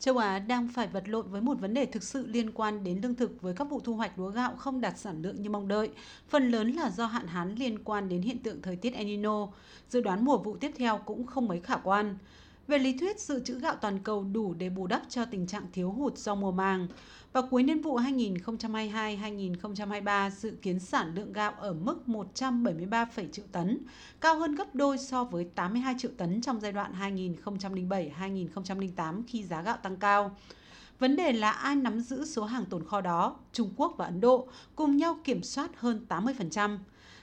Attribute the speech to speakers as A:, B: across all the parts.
A: Châu Á đang phải vật lộn với một vấn đề thực sự liên quan đến lương thực với các vụ thu hoạch lúa gạo không đạt sản lượng như mong đợi, phần lớn là do hạn hán liên quan đến hiện tượng thời tiết El Nino. Dự đoán mùa vụ tiếp theo cũng không mấy khả quan. Về lý thuyết, dự trữ gạo toàn cầu đủ để bù đắp cho tình trạng thiếu hụt do mùa màng. Vào cuối niên vụ 2022-2023, dự kiến sản lượng gạo ở mức 173, triệu tấn, cao hơn gấp đôi so với 82 triệu tấn trong giai đoạn 2007-2008 khi giá gạo tăng cao. Vấn đề là ai nắm giữ số hàng tồn kho đó, Trung Quốc và Ấn Độ cùng nhau kiểm soát hơn 80%.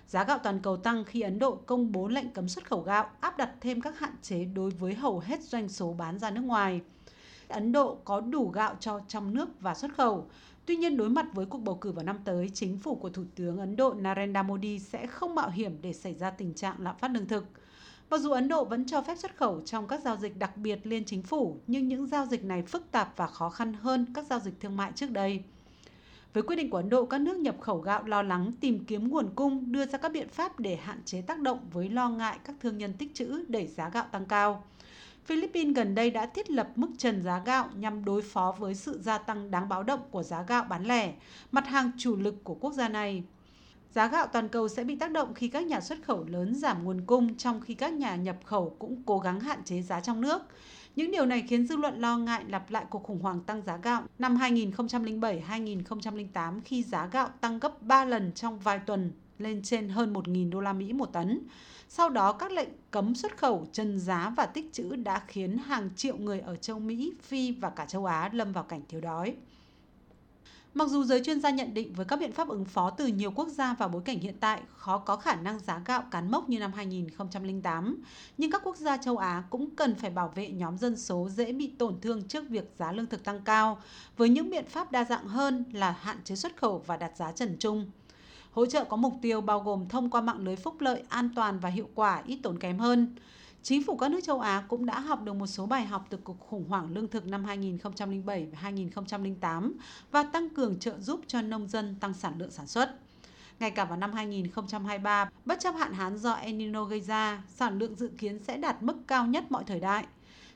A: Giá gạo toàn cầu tăng khi Ấn Độ công bố lệnh cấm xuất khẩu gạo, áp đặt thêm các hạn chế đối với hầu hết doanh số bán ra nước ngoài. Ấn Độ có đủ gạo cho trong nước và xuất khẩu. Tuy nhiên, đối mặt với cuộc bầu cử vào năm tới, chính phủ của Thủ tướng Ấn Độ Narendra Modi sẽ không mạo hiểm để xảy ra tình trạng lạm phát lương thực. Mặc dù Ấn Độ vẫn cho phép xuất khẩu trong các giao dịch đặc biệt liên chính phủ, nhưng những giao dịch này phức tạp và khó khăn hơn các giao dịch thương mại trước đây. Với quyết định của Ấn Độ, các nước nhập khẩu gạo lo lắng tìm kiếm nguồn cung, đưa ra các biện pháp để hạn chế tác động với lo ngại các thương nhân tích trữ đẩy giá gạo tăng cao. Philippines gần đây đã thiết lập mức trần giá gạo nhằm đối phó với sự gia tăng đáng báo động của giá gạo bán lẻ, mặt hàng chủ lực của quốc gia này. Giá gạo toàn cầu sẽ bị tác động khi các nhà xuất khẩu lớn giảm nguồn cung trong khi các nhà nhập khẩu cũng cố gắng hạn chế giá trong nước. Những điều này khiến dư luận lo ngại lặp lại cuộc khủng hoảng tăng giá gạo năm 2007-2008 khi giá gạo tăng gấp 3 lần trong vài tuần lên trên hơn 1.000 đô la Mỹ một tấn. Sau đó các lệnh cấm xuất khẩu, trần giá và tích trữ đã khiến hàng triệu người ở châu Mỹ, Phi và cả châu Á lâm vào cảnh thiếu đói. Mặc dù giới chuyên gia nhận định với các biện pháp ứng phó từ nhiều quốc gia vào bối cảnh hiện tại khó có khả năng giá gạo cán mốc như năm 2008, nhưng các quốc gia châu Á cũng cần phải bảo vệ nhóm dân số dễ bị tổn thương trước việc giá lương thực tăng cao, với những biện pháp đa dạng hơn là hạn chế xuất khẩu và đặt giá trần trung. Hỗ trợ có mục tiêu bao gồm thông qua mạng lưới phúc lợi an toàn và hiệu quả ít tốn kém hơn. Chính phủ các nước châu Á cũng đã học được một số bài học từ cuộc khủng hoảng lương thực năm 2007 và 2008 và tăng cường trợ giúp cho nông dân tăng sản lượng sản xuất. Ngay cả vào năm 2023, bất chấp hạn hán do El Nino gây ra, sản lượng dự kiến sẽ đạt mức cao nhất mọi thời đại.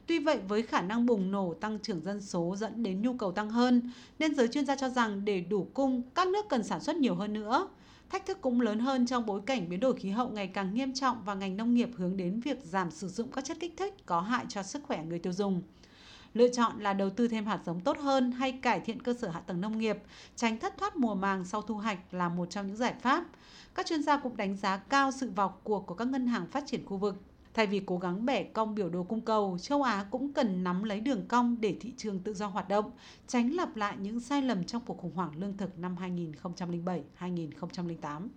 A: Tuy vậy, với khả năng bùng nổ tăng trưởng dân số dẫn đến nhu cầu tăng hơn, nên giới chuyên gia cho rằng để đủ cung, các nước cần sản xuất nhiều hơn nữa. Thách thức cũng lớn hơn trong bối cảnh biến đổi khí hậu ngày càng nghiêm trọng và ngành nông nghiệp hướng đến việc giảm sử dụng các chất kích thích có hại cho sức khỏe người tiêu dùng. Lựa chọn là đầu tư thêm hạt giống tốt hơn hay cải thiện cơ sở hạ tầng nông nghiệp, tránh thất thoát mùa màng sau thu hoạch là một trong những giải pháp. Các chuyên gia cũng đánh giá cao sự vào cuộc của các ngân hàng phát triển khu vực. Thay vì cố gắng bẻ cong biểu đồ cung cầu, châu Á cũng cần nắm lấy đường cong để thị trường tự do hoạt động, tránh lặp lại những sai lầm trong cuộc khủng hoảng lương thực năm 2007-2008.